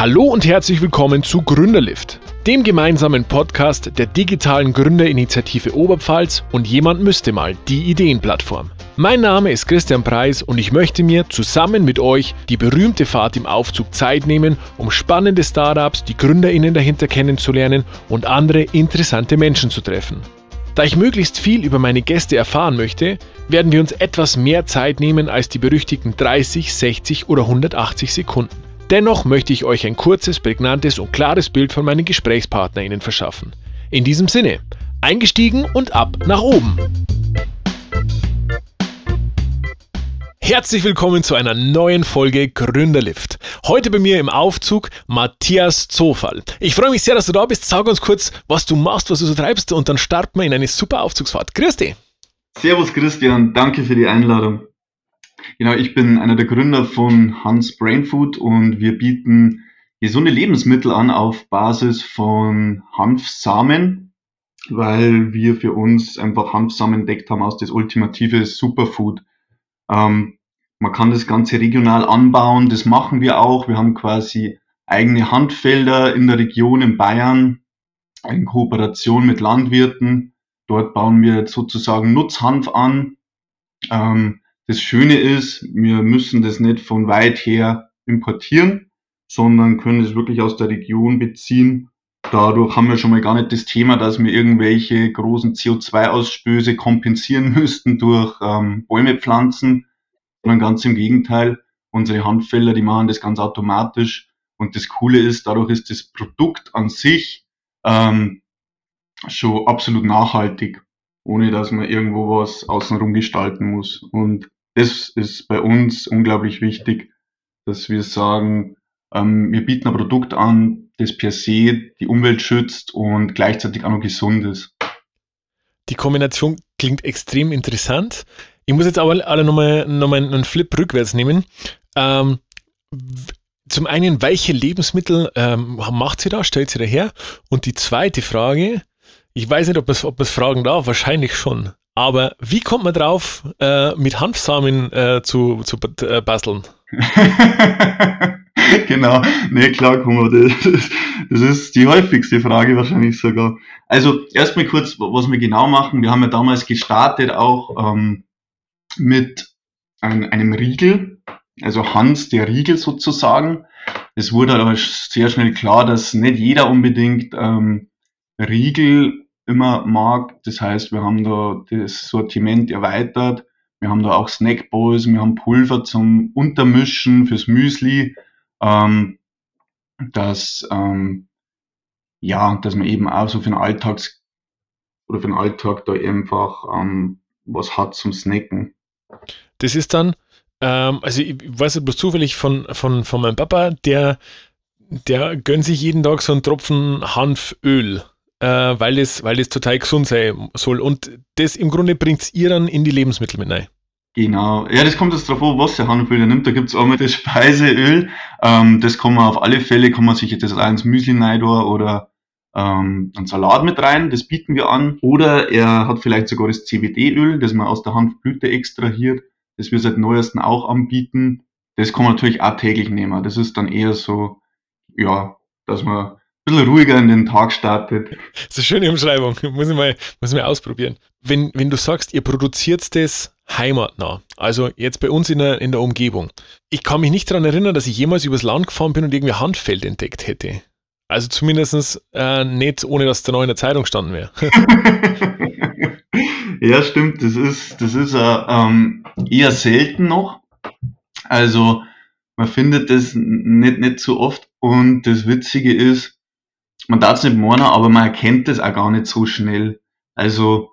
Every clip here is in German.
Hallo und herzlich willkommen zu Gründerlift, dem gemeinsamen Podcast der digitalen Gründerinitiative Oberpfalz und jemand müsste mal die Ideenplattform. Mein Name ist Christian Preis und ich möchte mir zusammen mit euch die berühmte Fahrt im Aufzug Zeit nehmen, um spannende Startups, die Gründerinnen dahinter kennenzulernen und andere interessante Menschen zu treffen. Da ich möglichst viel über meine Gäste erfahren möchte, werden wir uns etwas mehr Zeit nehmen als die berüchtigten 30, 60 oder 180 Sekunden. Dennoch möchte ich euch ein kurzes, prägnantes und klares Bild von meinen GesprächspartnerInnen verschaffen. In diesem Sinne, eingestiegen und ab nach oben! Herzlich willkommen zu einer neuen Folge Gründerlift. Heute bei mir im Aufzug Matthias Zofall. Ich freue mich sehr, dass du da bist. Sag uns kurz, was du machst, was du so treibst und dann starten wir in eine super Aufzugsfahrt. Grüß dich. Servus Christian, danke für die Einladung. Genau, ich bin einer der Gründer von Hans Brain Food und wir bieten gesunde Lebensmittel an auf Basis von Hanfsamen, weil wir für uns einfach Hanfsamen entdeckt haben als das ultimative Superfood. Ähm, man kann das Ganze regional anbauen, das machen wir auch. Wir haben quasi eigene Handfelder in der Region in Bayern in Kooperation mit Landwirten. Dort bauen wir sozusagen Nutzhanf an. Ähm, das Schöne ist, wir müssen das nicht von weit her importieren, sondern können es wirklich aus der Region beziehen. Dadurch haben wir schon mal gar nicht das Thema, dass wir irgendwelche großen CO2-Ausstöße kompensieren müssten durch ähm, Bäume pflanzen, sondern ganz im Gegenteil. Unsere Handfelder, die machen das ganz automatisch. Und das Coole ist, dadurch ist das Produkt an sich ähm, schon absolut nachhaltig, ohne dass man irgendwo was außenrum gestalten muss. Und das ist bei uns unglaublich wichtig, dass wir sagen, ähm, wir bieten ein Produkt an, das per se die Umwelt schützt und gleichzeitig auch noch gesund ist. Die Kombination klingt extrem interessant. Ich muss jetzt aber alle nochmal noch mal einen Flip rückwärts nehmen. Ähm, zum einen, welche Lebensmittel ähm, macht sie da, stellt sie da her? Und die zweite Frage, ich weiß nicht, ob man es fragen darf, wahrscheinlich schon. Aber wie kommt man drauf, äh, mit Hanfsamen äh, zu, zu äh, basteln? genau, ne, klar, mal, das, das ist die häufigste Frage wahrscheinlich sogar. Also erstmal kurz, was wir genau machen. Wir haben ja damals gestartet auch ähm, mit ein, einem Riegel, also Hans der Riegel sozusagen. Es wurde aber sehr schnell klar, dass nicht jeder unbedingt ähm, Riegel immer mag. Das heißt, wir haben da das Sortiment erweitert. Wir haben da auch Snackballs, wir haben Pulver zum Untermischen fürs Müsli, ähm, dass, ähm, ja, dass man eben auch so für den Alltags oder für den Alltag da einfach ähm, was hat zum Snacken. Das ist dann, ähm, also ich weiß bloß zufällig von, von, von meinem Papa, der, der gönnt sich jeden Tag so einen Tropfen Hanföl weil, es, weil es total gesund sein soll. Und das im Grunde bringt ihr dann in die Lebensmittel mit rein. Genau. Ja, das kommt jetzt drauf an, was der Hanföl nimmt. Da gibt es einmal das Speiseöl. Ähm, das kann man auf alle Fälle, kann man sich das ins Müsli rein oder ähm, einen Salat mit rein. Das bieten wir an. Oder er hat vielleicht sogar das CBD-Öl, das man aus der Hanfblüte extrahiert. Das wir seit neuestem auch anbieten. Das kann man natürlich auch täglich nehmen. Das ist dann eher so, ja, dass man bisschen ruhiger in den Tag startet. Das ist eine schöne Umschreibung. Muss ich mal, muss ich mal ausprobieren. Wenn, wenn du sagst, ihr produziert das heimatnah, also jetzt bei uns in der, in der Umgebung. Ich kann mich nicht daran erinnern, dass ich jemals übers Land gefahren bin und irgendwie Handfeld entdeckt hätte. Also zumindest äh, nicht, ohne dass da noch in der Zeitung standen wäre. ja, stimmt. Das ist, das ist äh, ähm, eher selten noch. Also man findet das nicht, nicht so oft. Und das Witzige ist, man darf es nicht meinen, aber man erkennt es auch gar nicht so schnell. Also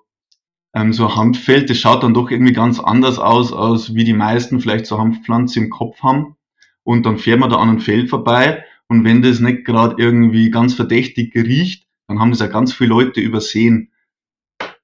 ähm, so ein Hanffeld, das schaut dann doch irgendwie ganz anders aus, als wie die meisten vielleicht so Hanfpflanze im Kopf haben. Und dann fährt man da an einem Feld vorbei und wenn das nicht gerade irgendwie ganz verdächtig riecht, dann haben das ja ganz viele Leute übersehen.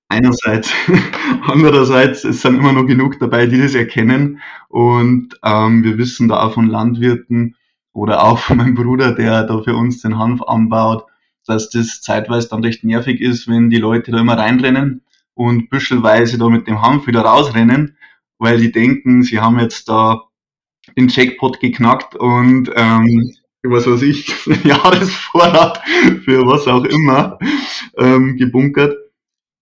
Einerseits, andererseits, es sind immer noch genug dabei, die das erkennen. Und ähm, wir wissen da auch von Landwirten oder auch von meinem Bruder, der da für uns den Hanf anbaut, dass das zeitweise dann recht nervig ist, wenn die Leute da immer reinrennen und büschelweise da mit dem Hanf wieder rausrennen, weil die denken, sie haben jetzt da den Jackpot geknackt und ähm, was weiß ich, Jahresvorrat für was auch immer ähm, gebunkert.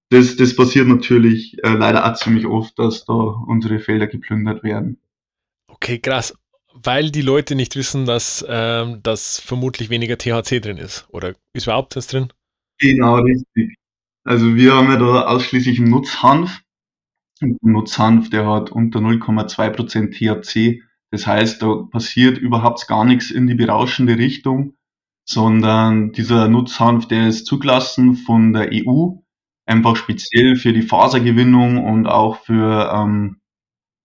Das, das passiert natürlich äh, leider auch ziemlich oft, dass da unsere Felder geplündert werden. Okay, krass. Weil die Leute nicht wissen, dass ähm, das vermutlich weniger THC drin ist. Oder ist überhaupt das drin? Genau, richtig. Also wir haben ja da ausschließlich einen Nutzhanf. Und Nutzhanf, der hat unter 0,2% THC. Das heißt, da passiert überhaupt gar nichts in die berauschende Richtung, sondern dieser Nutzhanf, der ist zugelassen von der EU, einfach speziell für die Fasergewinnung und auch für, ähm,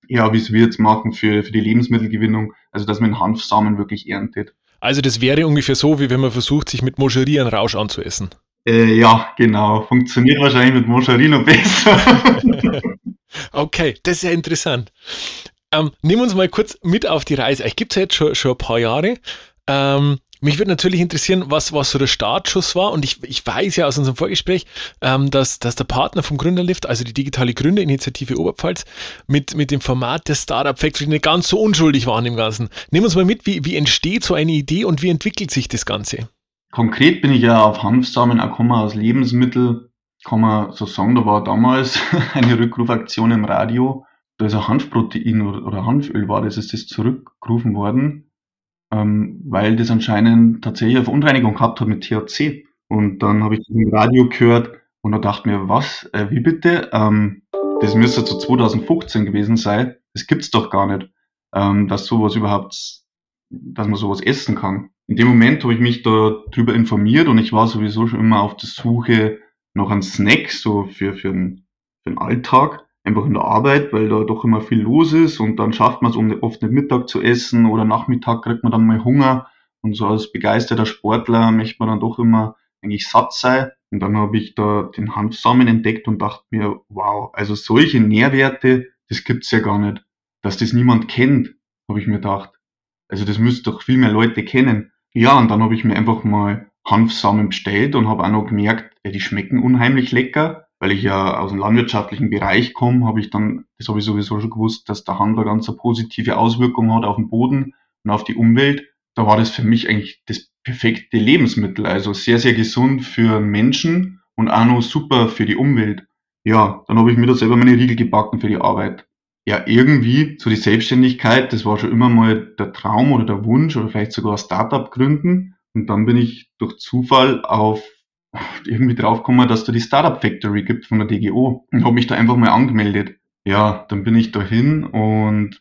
ja, wie es wir jetzt machen, für, für die Lebensmittelgewinnung, also dass man Hanfsamen wirklich erntet. Also das wäre ungefähr so, wie wenn man versucht, sich mit Moscherie einen Rausch anzuessen. Äh, ja, genau. Funktioniert wahrscheinlich mit Moscherie noch besser. okay, das ist ja interessant. Ähm, nehmen wir uns mal kurz mit auf die Reise. Ich gibt es ja jetzt schon, schon ein paar Jahre. Ähm, mich würde natürlich interessieren, was, was so der Startschuss war. Und ich, ich weiß ja aus unserem Vorgespräch, ähm, dass, dass der Partner vom Gründerlift, also die digitale Gründerinitiative Oberpfalz, mit, mit dem Format der Startup Factory nicht ganz so unschuldig waren im Ganzen. Nehmen uns mal mit, wie, wie entsteht so eine Idee und wie entwickelt sich das Ganze? Konkret bin ich ja auf Hanfsamen gekommen aus Lebensmittel, kann man so sagen, da war damals eine Rückrufaktion im Radio da ist ein Hanfprotein oder Hanföl war das, ist das zurückgerufen worden, ähm, weil das anscheinend tatsächlich eine Verunreinigung gehabt hat mit THC. Und dann habe ich das im Radio gehört und da dachte mir, was, äh, wie bitte? Ähm, das müsste zu 2015 gewesen sein. Das gibt's doch gar nicht, ähm, dass sowas überhaupt, dass man sowas essen kann. In dem Moment habe ich mich da drüber informiert und ich war sowieso schon immer auf der Suche nach einem Snack, so für, für, den, für den Alltag einfach in der Arbeit, weil da doch immer viel los ist und dann schafft man es oft nicht Mittag zu essen oder Nachmittag kriegt man dann mal Hunger und so als begeisterter Sportler möchte man dann doch immer eigentlich satt sein. Und dann habe ich da den Hanfsamen entdeckt und dachte mir, wow, also solche Nährwerte, das gibt's ja gar nicht. Dass das niemand kennt, habe ich mir gedacht. Also das müsste doch viel mehr Leute kennen. Ja, und dann habe ich mir einfach mal Hanfsamen bestellt und habe auch noch gemerkt, ja, die schmecken unheimlich lecker weil ich ja aus dem landwirtschaftlichen Bereich komme, habe ich dann, das habe ich sowieso schon gewusst, dass der Handel ganz eine positive Auswirkung hat auf den Boden und auf die Umwelt. Da war das für mich eigentlich das perfekte Lebensmittel. Also sehr, sehr gesund für Menschen und auch noch super für die Umwelt. Ja, dann habe ich mir da selber meine Riegel gebacken für die Arbeit. Ja, irgendwie so die Selbstständigkeit, das war schon immer mal der Traum oder der Wunsch oder vielleicht sogar ein Startup gründen. Und dann bin ich durch Zufall auf irgendwie draufgekommen, dass da die Startup Factory gibt von der DGO und habe mich da einfach mal angemeldet. Ja, dann bin ich da hin und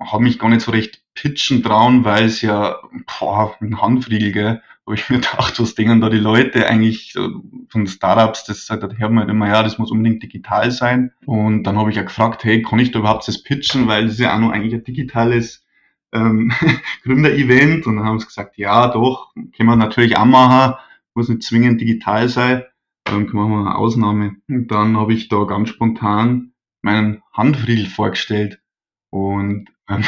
habe mich gar nicht so recht pitchen trauen, weil es ja, boah, ein Handfriegel, gell, habe ich mir gedacht, was denken da die Leute eigentlich von Startups, das, da hört man halt immer, ja, das muss unbedingt digital sein. Und dann habe ich ja gefragt, hey, kann ich da überhaupt das pitchen, weil das ist ja auch noch eigentlich ein digitales ähm, Gründer-Event. Und dann haben sie gesagt, ja, doch, können wir natürlich auch machen muss nicht zwingend digital sein, dann machen wir eine Ausnahme. Und dann habe ich da ganz spontan meinen Handfriedel vorgestellt und ähm,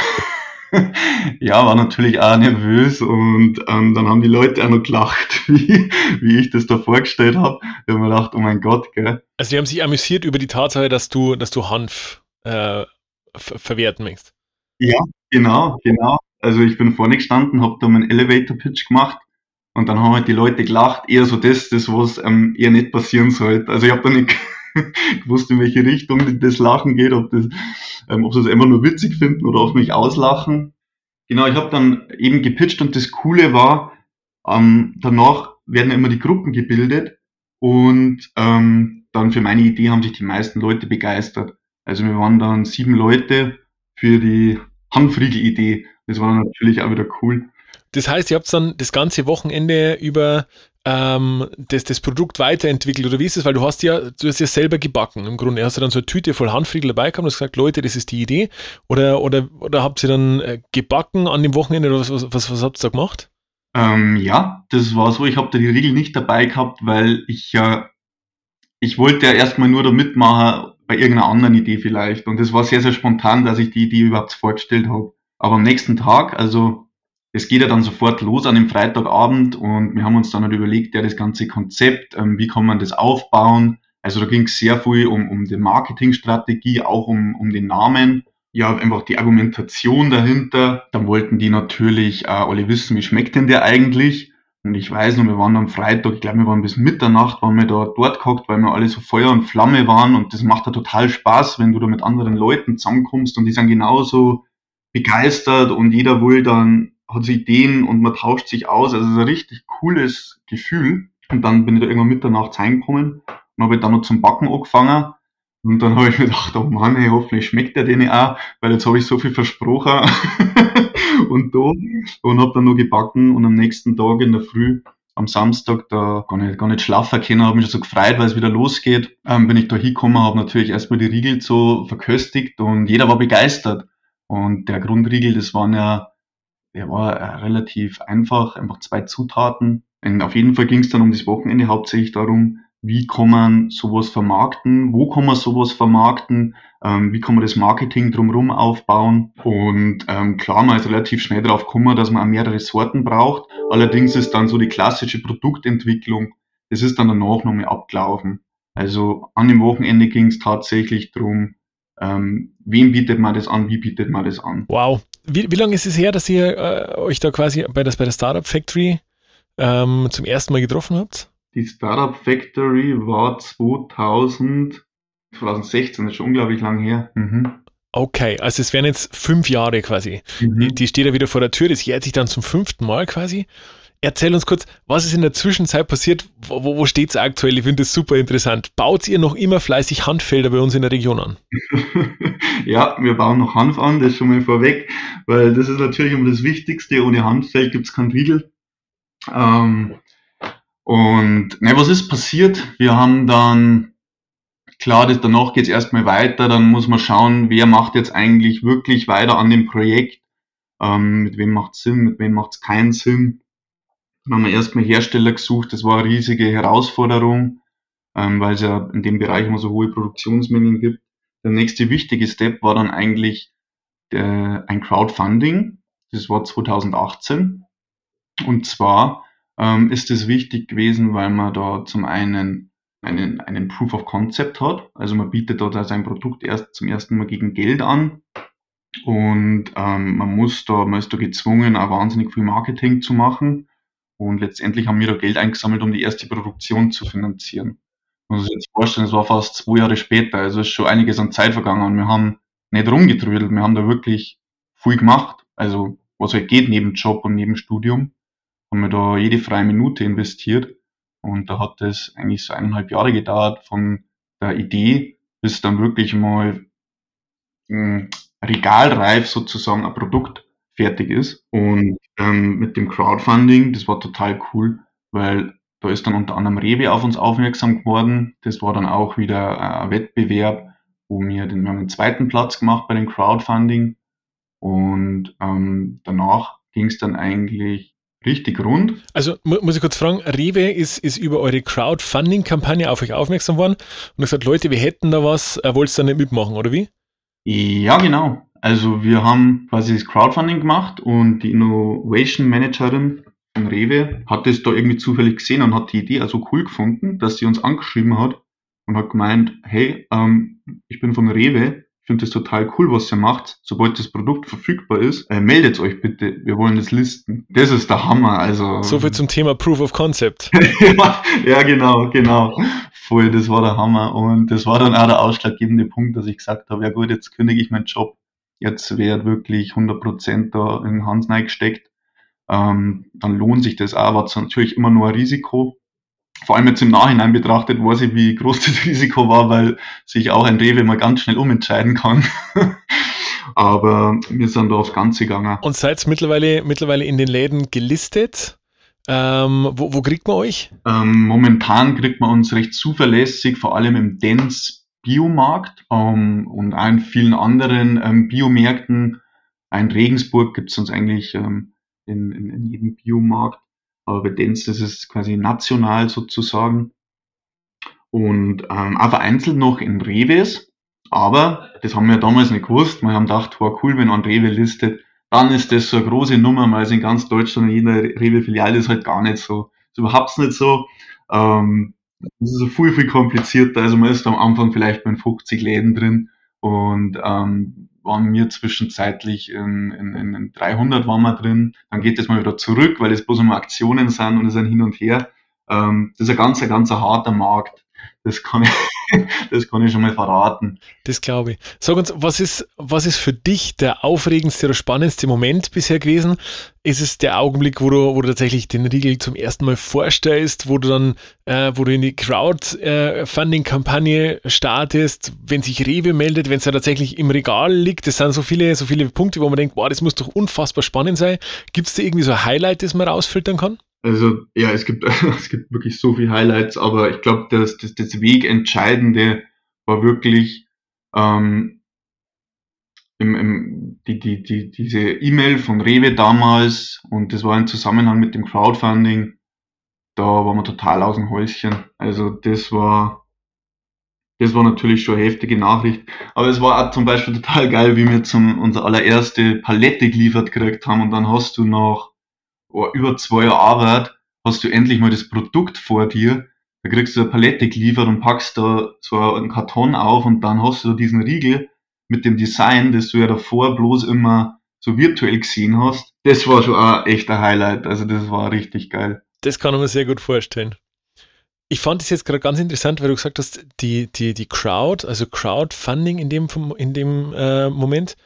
ja, war natürlich auch nervös und ähm, dann haben die Leute auch noch gelacht, wie, wie ich das da vorgestellt habe. Ich habe mir gedacht, oh mein Gott, gell. Also die haben sich amüsiert über die Tatsache, dass du, dass du Hanf äh, verwerten möchtest. Ja, genau, genau. Also ich bin vorne gestanden, habe da meinen Elevator Pitch gemacht und dann haben halt die Leute gelacht, eher so das, das was ähm, eher nicht passieren sollte. Also ich habe da nicht gewusst, in welche Richtung das Lachen geht, ob, das, ähm, ob sie es einfach nur witzig finden oder auf mich auslachen. Genau, ich habe dann eben gepitcht und das Coole war, ähm, danach werden immer die Gruppen gebildet und ähm, dann für meine Idee haben sich die meisten Leute begeistert. Also wir waren dann sieben Leute für die Handfriegel-Idee. Das war dann natürlich auch wieder cool. Das heißt, ihr habt dann das ganze Wochenende über ähm, das, das Produkt weiterentwickelt oder wie ist es? Weil du hast ja, du hast ja selber gebacken. Im Grunde hast du dann so eine Tüte voll Handfriegel dabei gehabt und hast gesagt, Leute, das ist die Idee. Oder, oder, oder habt ihr dann äh, gebacken an dem Wochenende oder was, was, was, was habt ihr da gemacht? Ähm, ja, das war so. Ich habe da die Riegel nicht dabei gehabt, weil ich ja, äh, ich wollte ja erstmal nur da mitmachen bei irgendeiner anderen Idee vielleicht. Und das war sehr, sehr spontan, dass ich die Idee überhaupt vorgestellt habe. Aber am nächsten Tag, also es geht ja dann sofort los an dem Freitagabend und wir haben uns dann halt überlegt, ja, das ganze Konzept, ähm, wie kann man das aufbauen. Also da ging es sehr viel um, um die Marketingstrategie, auch um, um den Namen. ja, einfach die Argumentation dahinter. Dann wollten die natürlich äh, alle wissen, wie schmeckt denn der eigentlich? Und ich weiß noch, wir waren am Freitag, ich glaube, wir waren bis Mitternacht, waren wir da dort gehockt, weil wir alle so Feuer und Flamme waren. Und das macht ja total Spaß, wenn du da mit anderen Leuten zusammenkommst und die sind genauso begeistert und jeder will dann, hat so Ideen und man tauscht sich aus. Also es ist ein richtig cooles Gefühl. Und dann bin ich da irgendwann Mitternacht reingekommen und habe dann noch zum Backen angefangen. Und dann habe ich mir gedacht, oh Mann, ey, hoffentlich schmeckt der denen auch, weil jetzt habe ich so viel versprochen. und da und habe dann noch gebacken und am nächsten Tag in der Früh am Samstag da gar nicht, gar nicht schlafen können, habe mich so gefreut, weil es wieder losgeht. Ähm, bin ich da hingekommen, habe natürlich erstmal die Riegel so verköstigt und jeder war begeistert. Und der Grundriegel, das waren ja, der war äh, relativ einfach, einfach zwei Zutaten. Und auf jeden Fall ging es dann um das Wochenende hauptsächlich darum, wie kann man sowas vermarkten, wo kann man sowas vermarkten, ähm, wie kann man das Marketing drumherum aufbauen. Und ähm, klar, man ist relativ schnell darauf gekommen, dass man mehrere Sorten braucht. Allerdings ist dann so die klassische Produktentwicklung, das ist dann danach nochmal abgelaufen. Also an dem Wochenende ging es tatsächlich darum, ähm, wem bietet man das an, wie bietet man das an. Wow. Wie, wie lange ist es her, dass ihr äh, euch da quasi bei, das, bei der Startup Factory ähm, zum ersten Mal getroffen habt? Die Startup Factory war 2000, 2016, das ist schon unglaublich lang her. Mhm. Okay, also es wären jetzt fünf Jahre quasi. Mhm. Die, die, steht ja wieder vor der Tür, das jährt sich dann zum fünften Mal quasi. Erzähl uns kurz, was ist in der Zwischenzeit passiert? Wo, wo steht es aktuell? Ich finde das super interessant. Baut ihr noch immer fleißig Handfelder bei uns in der Region an? ja, wir bauen noch Hanf an, das schon mal vorweg, weil das ist natürlich immer das Wichtigste. Ohne Hanffeld gibt es keinen Riegel. Ähm, und ne, was ist passiert? Wir haben dann, klar, das, danach geht es erstmal weiter, dann muss man schauen, wer macht jetzt eigentlich wirklich weiter an dem Projekt, ähm, mit wem macht es Sinn, mit wem macht es keinen Sinn. Dann haben wir erstmal Hersteller gesucht, das war eine riesige Herausforderung, ähm, weil es ja in dem Bereich immer so hohe Produktionsmengen gibt. Der nächste wichtige Step war dann eigentlich der, ein Crowdfunding, das war 2018. Und zwar ähm, ist es wichtig gewesen, weil man da zum einen einen, einen Proof of Concept hat. Also man bietet dort sein Produkt erst zum ersten Mal gegen Geld an. Und ähm, man muss da, man ist da gezwungen, auch wahnsinnig viel Marketing zu machen. Und letztendlich haben wir da Geld eingesammelt, um die erste Produktion zu finanzieren. Man muss sich jetzt vorstellen, es war fast zwei Jahre später, also ist schon einiges an Zeit vergangen und wir haben nicht rumgetrödelt, wir haben da wirklich viel gemacht. Also was halt geht neben Job und neben Studium, haben wir da jede freie Minute investiert. Und da hat es eigentlich so eineinhalb Jahre gedauert von der Idee bis dann wirklich mal hm, regalreif sozusagen ein Produkt fertig ist. Und ähm, mit dem Crowdfunding, das war total cool, weil da ist dann unter anderem Rewe auf uns aufmerksam geworden. Das war dann auch wieder ein Wettbewerb, wo wir den, wir haben den zweiten Platz gemacht bei dem Crowdfunding. Und ähm, danach ging es dann eigentlich richtig rund. Also muss ich kurz fragen, Rewe ist, ist über eure Crowdfunding-Kampagne auf euch aufmerksam worden und hat gesagt, Leute, wir hätten da was, äh, wollt ihr da nicht mitmachen, oder wie? Ja, genau. Also wir haben quasi das Crowdfunding gemacht und die Innovation Managerin von Rewe hat das da irgendwie zufällig gesehen und hat die Idee also cool gefunden, dass sie uns angeschrieben hat und hat gemeint, hey, ähm, ich bin von Rewe, ich finde das total cool, was ihr macht. Sobald das Produkt verfügbar ist, äh, meldet euch bitte. Wir wollen das listen. Das ist der Hammer. Also so viel zum Thema Proof of Concept. ja, ja, genau, genau. Voll, das war der Hammer. Und das war dann auch der ausschlaggebende Punkt, dass ich gesagt habe, ja gut, jetzt kündige ich meinen Job jetzt wird wirklich 100% da in Hans gesteckt, ähm, dann lohnt sich das auch, aber natürlich immer nur ein Risiko. Vor allem jetzt im Nachhinein betrachtet, weiß ich, wie groß das Risiko war, weil sich auch ein Rewe mal ganz schnell umentscheiden kann. aber wir sind da aufs Ganze gegangen. Und seid mittlerweile, mittlerweile in den Läden gelistet? Ähm, wo, wo, kriegt man euch? Ähm, momentan kriegt man uns recht zuverlässig, vor allem im Dance Biomarkt ähm, und auch in vielen anderen ähm, Biomärkten. In Regensburg gibt es uns eigentlich ähm, in, in, in jedem Biomarkt, aber bei Dens ist es quasi national sozusagen. Und ähm, auch vereinzelt noch in Reves, aber das haben wir damals nicht gewusst. Wir haben gedacht, war cool, wenn ein Rewe listet, dann ist das so eine große Nummer, weil es in ganz Deutschland in jeder Rewe-Filiale ist halt gar nicht so. Ist überhaupt nicht so. Ähm, das ist viel, viel komplizierter. Also man ist am Anfang vielleicht bei 50 Läden drin und ähm, waren wir zwischenzeitlich in, in, in 300 waren wir drin. Dann geht es mal wieder zurück, weil es bloß immer Aktionen sind und es sind hin und her. Ähm, das ist ein ganz, ganz harter Markt. Das kann ich, das kann ich schon mal verraten. Das glaube ich. Sag uns, was ist, was ist für dich der aufregendste oder spannendste Moment bisher gewesen? Ist es der Augenblick, wo du, wo du tatsächlich den Riegel zum ersten Mal vorstellst, wo du dann, äh, wo du in die Crowdfunding-Kampagne startest, wenn sich Rewe meldet, wenn es ja tatsächlich im Regal liegt? Das sind so viele, so viele Punkte, wo man denkt, boah, das muss doch unfassbar spannend sein. Gibt es da irgendwie so ein Highlight, das man rausfiltern kann? Also ja, es gibt, es gibt wirklich so viele Highlights, aber ich glaube, das, das, das Wegentscheidende war wirklich ähm, im, im, die, die, die, diese E-Mail von Rewe damals und das war im Zusammenhang mit dem Crowdfunding, da waren wir total aus dem Häuschen. Also das war, das war natürlich schon eine heftige Nachricht. Aber es war auch zum Beispiel total geil, wie wir zum, unsere allererste Palette geliefert gekriegt haben und dann hast du noch über zwei Jahre Arbeit hast du endlich mal das Produkt vor dir. Da kriegst du eine Palette geliefert und packst da so einen Karton auf und dann hast du diesen Riegel mit dem Design, das du ja davor bloß immer so virtuell gesehen hast. Das war schon ein echter Highlight. Also das war richtig geil. Das kann man mir sehr gut vorstellen. Ich fand es jetzt gerade ganz interessant, weil du gesagt hast, die, die, die Crowd, also Crowdfunding in dem, in dem äh, Moment,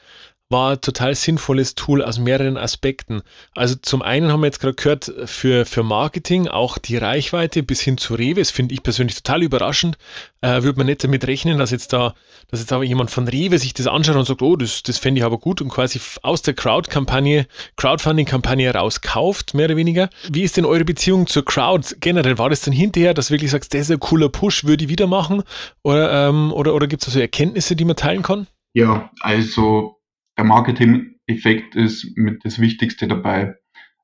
war ein total sinnvolles Tool aus mehreren Aspekten. Also zum einen haben wir jetzt gerade gehört, für, für Marketing auch die Reichweite bis hin zu Rewe, das finde ich persönlich total überraschend. Äh, Würde man nicht damit rechnen, dass jetzt da, dass jetzt aber jemand von Rewe sich das anschaut und sagt, oh, das, das fände ich aber gut und quasi aus der Crowd-Kampagne, Crowdfunding-Kampagne rauskauft, mehr oder weniger. Wie ist denn eure Beziehung zur Crowd generell? War das dann hinterher, dass du wirklich sagst, das ist ein cooler Push, würde ich wieder machen? Oder, ähm, oder, oder gibt es also Erkenntnisse, die man teilen kann? Ja, also der Marketing-Effekt ist mit das Wichtigste dabei.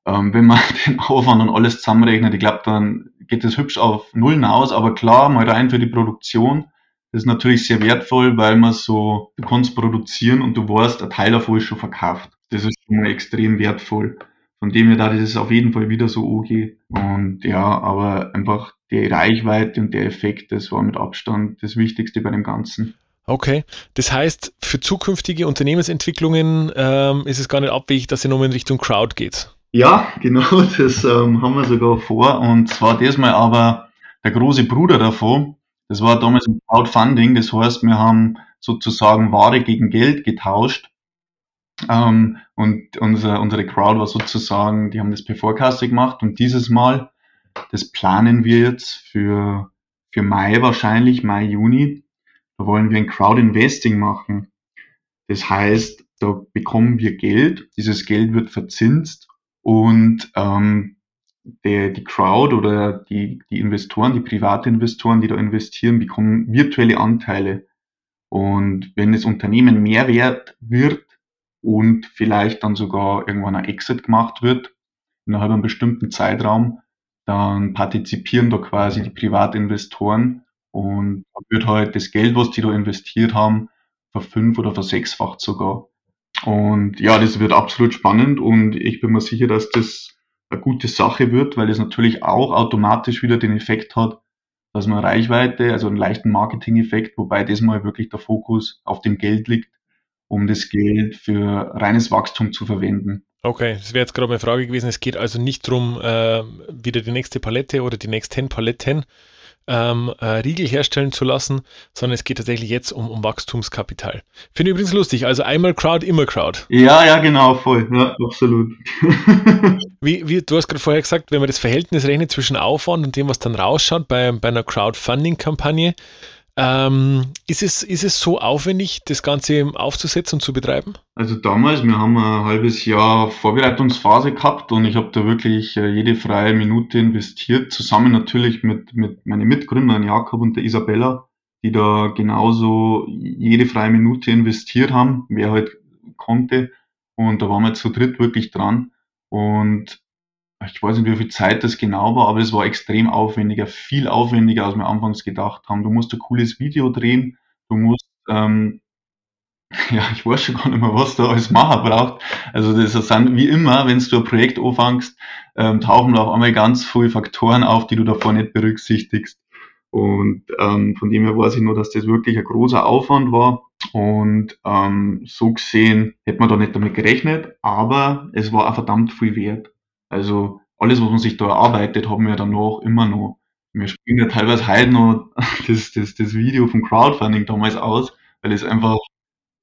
Ähm, wenn man den Aufwand und alles zusammenrechnet, ich glaube, dann geht es hübsch auf Nullen aus, aber klar, mal rein für die Produktion, das ist natürlich sehr wertvoll, weil man so, du kannst produzieren und du weißt, ein Teil davon ist schon verkauft. Das ist schon mal extrem wertvoll. Von dem her, da ist es auf jeden Fall wieder so okay. Und ja, aber einfach die Reichweite und der Effekt, das war mit Abstand das Wichtigste bei dem Ganzen. Okay, das heißt, für zukünftige Unternehmensentwicklungen ähm, ist es gar nicht abwegig, dass ihr nochmal in Richtung Crowd geht. Ja, genau, das ähm, haben wir sogar vor. Und zwar diesmal aber der große Bruder davon. Das war damals im Crowdfunding. Das heißt, wir haben sozusagen Ware gegen Geld getauscht. Ähm, und unser, unsere Crowd war sozusagen, die haben das per Vorkasse gemacht. Und dieses Mal, das planen wir jetzt für, für Mai wahrscheinlich, Mai, Juni da wollen wir ein Crowd-Investing machen. Das heißt, da bekommen wir Geld, dieses Geld wird verzinst und ähm, der, die Crowd oder die, die Investoren, die Privatinvestoren, die da investieren, bekommen virtuelle Anteile. Und wenn das Unternehmen mehr wert wird und vielleicht dann sogar irgendwann ein Exit gemacht wird, innerhalb einem bestimmten Zeitraum, dann partizipieren da quasi die Privatinvestoren und da wird halt das Geld, was die da investiert haben, verfünf- oder versechsfacht sogar. Und ja, das wird absolut spannend und ich bin mir sicher, dass das eine gute Sache wird, weil es natürlich auch automatisch wieder den Effekt hat, dass man Reichweite, also einen leichten Marketing-Effekt, wobei das mal wirklich der Fokus auf dem Geld liegt, um das Geld für reines Wachstum zu verwenden. Okay, das wäre jetzt gerade meine Frage gewesen. Es geht also nicht darum, äh, wieder die nächste Palette oder die nächsten Paletten ähm, äh, Riegel herstellen zu lassen, sondern es geht tatsächlich jetzt um, um Wachstumskapital. Finde ich übrigens lustig. Also einmal Crowd, immer Crowd. Ja, ja, genau, voll. Ja, absolut. wie, wie, du hast gerade vorher gesagt, wenn man das Verhältnis rechnet zwischen Aufwand und dem, was dann rausschaut bei, bei einer Crowdfunding-Kampagne, ähm, ist, es, ist es so aufwendig, das Ganze aufzusetzen und zu betreiben? Also damals, wir haben ein halbes Jahr Vorbereitungsphase gehabt und ich habe da wirklich äh, jede freie Minute investiert, zusammen natürlich mit, mit meinen Mitgründern Jakob und der Isabella, die da genauso jede freie Minute investiert haben, wer halt konnte. Und da waren wir zu dritt wirklich dran. Und ich weiß nicht, wie viel Zeit das genau war, aber es war extrem aufwendiger, viel aufwendiger, als wir anfangs gedacht haben. Du musst ein cooles Video drehen, du musst, ähm, ja, ich weiß schon gar nicht mehr, was da alles machen braucht. Also das sind wie immer, wenn du ein Projekt anfängst, ähm, tauchen da auf einmal ganz viele Faktoren auf, die du davor nicht berücksichtigst. Und ähm, von dem her weiß ich nur, dass das wirklich ein großer Aufwand war. Und ähm, so gesehen hätte man da nicht damit gerechnet, aber es war auch verdammt viel wert. Also alles, was man sich da erarbeitet, haben wir danach immer noch. Wir spielen ja teilweise heute noch das, das, das Video vom Crowdfunding damals aus, weil es einfach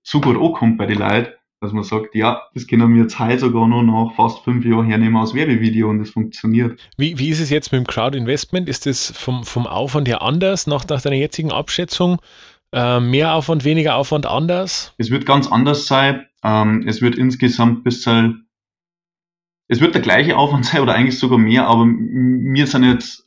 so gut ankommt bei den Leuten dass man sagt, ja, das können wir jetzt heute sogar noch nach fast fünf Jahren hernehmen als Werbevideo und das funktioniert. Wie, wie ist es jetzt mit dem Crowd-Investment? Ist das vom, vom Aufwand her anders nach, nach deiner jetzigen Abschätzung? Äh, mehr Aufwand, weniger Aufwand anders? Es wird ganz anders sein. Ähm, es wird insgesamt bis zu, es wird der gleiche Aufwand sein oder eigentlich sogar mehr, aber wir sind jetzt,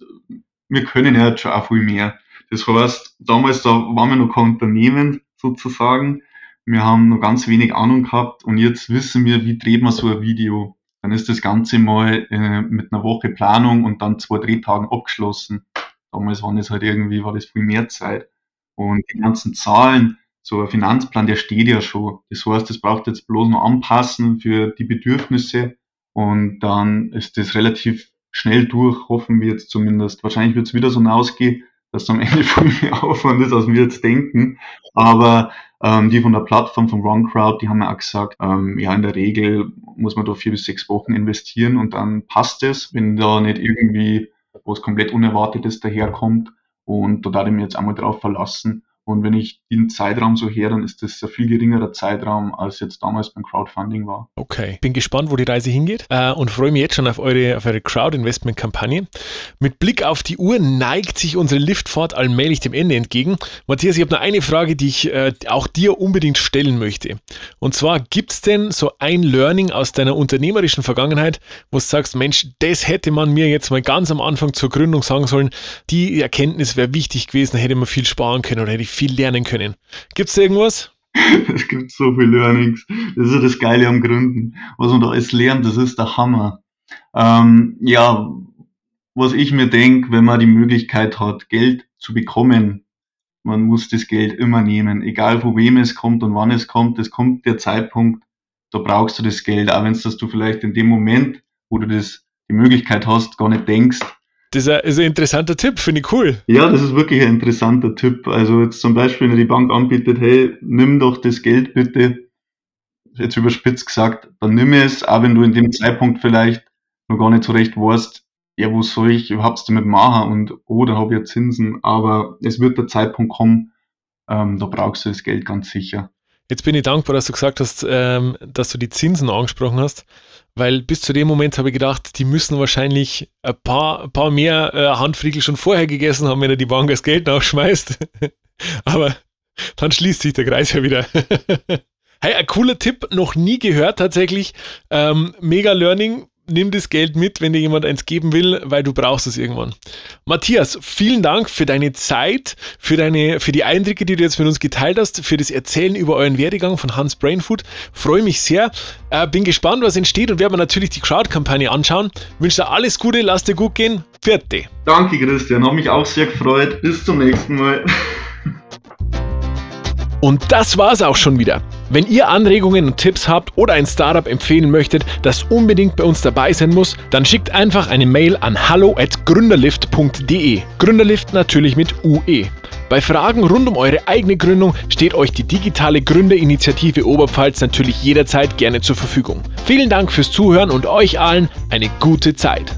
wir können ja jetzt schon auch viel mehr. Das heißt, damals da waren wir noch kein Unternehmen sozusagen wir haben noch ganz wenig Ahnung gehabt und jetzt wissen wir, wie dreht man so ein Video. Dann ist das Ganze mal äh, mit einer Woche Planung und dann zwei Drehtagen abgeschlossen. Damals waren es halt irgendwie, war das viel mehr Zeit. Und die ganzen Zahlen, so ein Finanzplan, der steht ja schon. Das heißt, das braucht jetzt bloß noch anpassen für die Bedürfnisse und dann ist das relativ schnell durch, hoffen wir jetzt zumindest. Wahrscheinlich wird es wieder so hinausgehen, dass am Ende viel mehr Aufwand ist, als wir jetzt denken. Aber ähm, die von der Plattform von RunCrowd, die haben ja auch gesagt, ähm, ja, in der Regel muss man da vier bis sechs Wochen investieren und dann passt es, wenn da nicht irgendwie was komplett Unerwartetes daherkommt. Und da darf ich mich jetzt einmal drauf verlassen. Und wenn ich den Zeitraum so her, dann ist das ein viel geringerer Zeitraum, als jetzt damals beim Crowdfunding war. Okay, bin gespannt, wo die Reise hingeht äh, und freue mich jetzt schon auf eure, auf eure Crowd-Investment-Kampagne. Mit Blick auf die Uhr neigt sich unsere Liftfahrt allmählich dem Ende entgegen. Matthias, ich habe noch eine Frage, die ich äh, auch dir unbedingt stellen möchte. Und zwar, gibt es denn so ein Learning aus deiner unternehmerischen Vergangenheit, wo du sagst, Mensch, das hätte man mir jetzt mal ganz am Anfang zur Gründung sagen sollen, die Erkenntnis wäre wichtig gewesen, hätte man viel sparen können oder hätte ich viel lernen können. Gibt es irgendwas? Es gibt so viele Learnings. Das ist ja das Geile am Gründen. Was man da alles lernt, das ist der Hammer. Ähm, ja, was ich mir denke, wenn man die Möglichkeit hat, Geld zu bekommen, man muss das Geld immer nehmen, egal von wem es kommt und wann es kommt. Es kommt der Zeitpunkt, da brauchst du das Geld, auch wenn es das du vielleicht in dem Moment, wo du das die Möglichkeit hast, gar nicht denkst. Das ist ein, interessanter Tipp, finde ich cool. Ja, das ist wirklich ein interessanter Tipp. Also jetzt zum Beispiel, wenn die Bank anbietet, hey, nimm doch das Geld bitte, jetzt überspitzt gesagt, dann nimm es, auch wenn du in dem Zeitpunkt vielleicht noch gar nicht so recht weißt, ja, wo soll ich überhaupt damit machen und oh, da habe ich ja Zinsen, aber es wird der Zeitpunkt kommen, ähm, da brauchst du das Geld ganz sicher. Jetzt bin ich dankbar, dass du gesagt hast, ähm, dass du die Zinsen angesprochen hast, weil bis zu dem Moment habe ich gedacht, die müssen wahrscheinlich ein paar, ein paar mehr äh, Handfriegel schon vorher gegessen haben, wenn er die Bank das Geld nachschmeißt. Aber dann schließt sich der Kreis ja wieder. hey, ein cooler Tipp, noch nie gehört tatsächlich. Ähm, mega Learning nimm das Geld mit, wenn dir jemand eins geben will, weil du brauchst es irgendwann. Matthias, vielen Dank für deine Zeit, für, deine, für die Eindrücke, die du jetzt mit uns geteilt hast, für das Erzählen über euren Werdegang von Hans Brainfood. Freue mich sehr. Äh, bin gespannt, was entsteht und werde mir natürlich die Crowd-Kampagne anschauen. Wünsche dir alles Gute, lass dir gut gehen. Vierte. Danke, Christian. Habe mich auch sehr gefreut. Bis zum nächsten Mal. Und das war's auch schon wieder. Wenn ihr Anregungen und Tipps habt oder ein Startup empfehlen möchtet, das unbedingt bei uns dabei sein muss, dann schickt einfach eine Mail an hallo@gründerlift.de. Gründerlift natürlich mit UE. Bei Fragen rund um eure eigene Gründung steht euch die digitale Gründerinitiative Oberpfalz natürlich jederzeit gerne zur Verfügung. Vielen Dank fürs Zuhören und euch allen eine gute Zeit.